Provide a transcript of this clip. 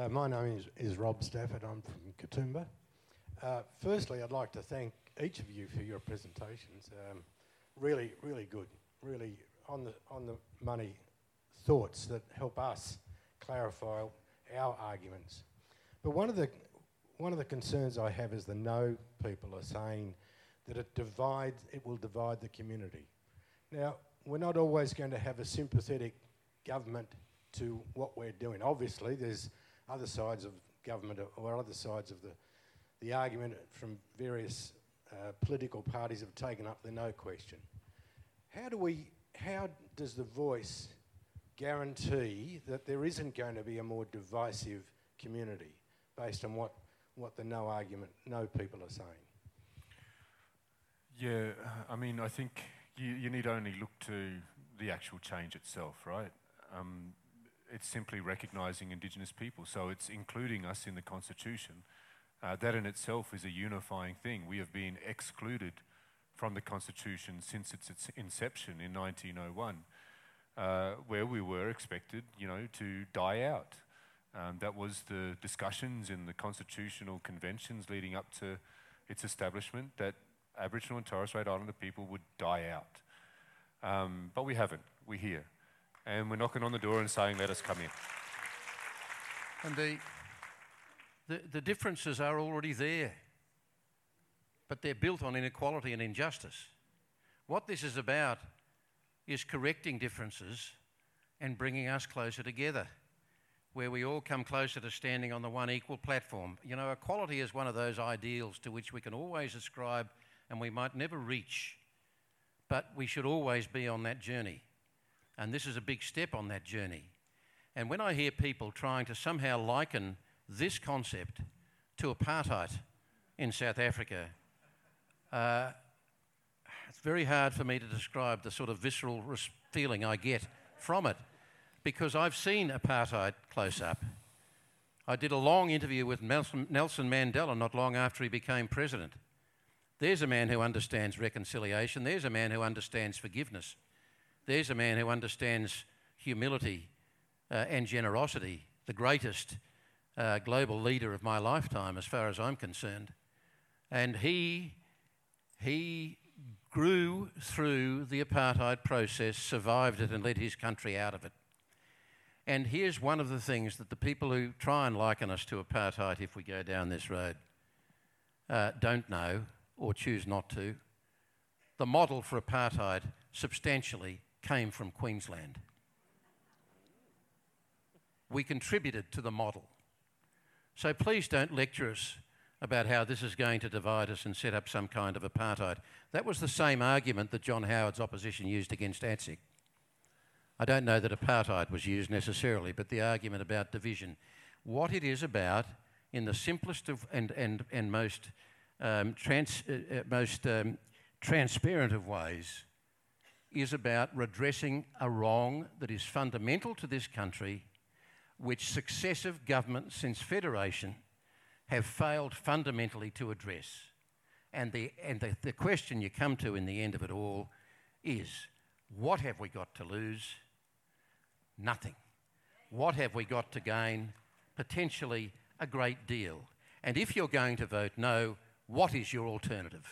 Uh, my name is, is Rob Stafford. I'm from Katoomba. Uh, firstly, I'd like to thank each of you for your presentations. Um, really, really good. Really on the on the money thoughts that help us clarify our arguments. But one of the one of the concerns I have is the no people are saying that it divides it will divide the community. Now, we're not always going to have a sympathetic government to what we're doing. Obviously, there's other sides of government or other sides of the, the argument from various uh, political parties have taken up the no question. How do we, how does the voice guarantee that there isn't going to be a more divisive community based on what, what the no argument, no people are saying? Yeah, I mean, I think you, you need only look to the actual change itself, right? Um, it's simply recognising Indigenous people, so it's including us in the Constitution. Uh, that in itself is a unifying thing. We have been excluded from the Constitution since its, its inception in 1901, uh, where we were expected, you know, to die out. Um, that was the discussions in the constitutional conventions leading up to its establishment that Aboriginal and Torres Strait Islander people would die out. Um, but we haven't. We're here. And we're knocking on the door and saying, let us come in. And the, the, the differences are already there, but they're built on inequality and injustice. What this is about is correcting differences and bringing us closer together, where we all come closer to standing on the one equal platform. You know, equality is one of those ideals to which we can always ascribe and we might never reach, but we should always be on that journey. And this is a big step on that journey. And when I hear people trying to somehow liken this concept to apartheid in South Africa, uh, it's very hard for me to describe the sort of visceral feeling I get from it because I've seen apartheid close up. I did a long interview with Nelson, Mandela not long after he became president. There's a man who understands reconciliation. There's a man who understands forgiveness. There's a man who understands humility uh, and generosity, the greatest uh, global leader of my lifetime, as far as I'm concerned. And he, he grew through the apartheid process, survived it, and led his country out of it. And here's one of the things that the people who try and liken us to apartheid, if we go down this road, uh, don't know or choose not to. The model for apartheid substantially came from Queensland. We contributed to the model. So please don't lecture us about how this is going to divide us and set up some kind of apartheid. That was the same argument that John Howard's opposition used against ATSIC. I don't know that apartheid was used necessarily, but the argument about division. What it is about, in the simplest of and, and, and most, um, trans, uh, uh most um, transparent of ways, is about redressing a wrong that is fundamental to this country, which successive governments since Federation have failed fundamentally to address. And, the, and the, the question you come to in the end of it all is what have we got to lose? Nothing. What have we got to gain? Potentially a great deal. And if you're going to vote no, what is your alternative?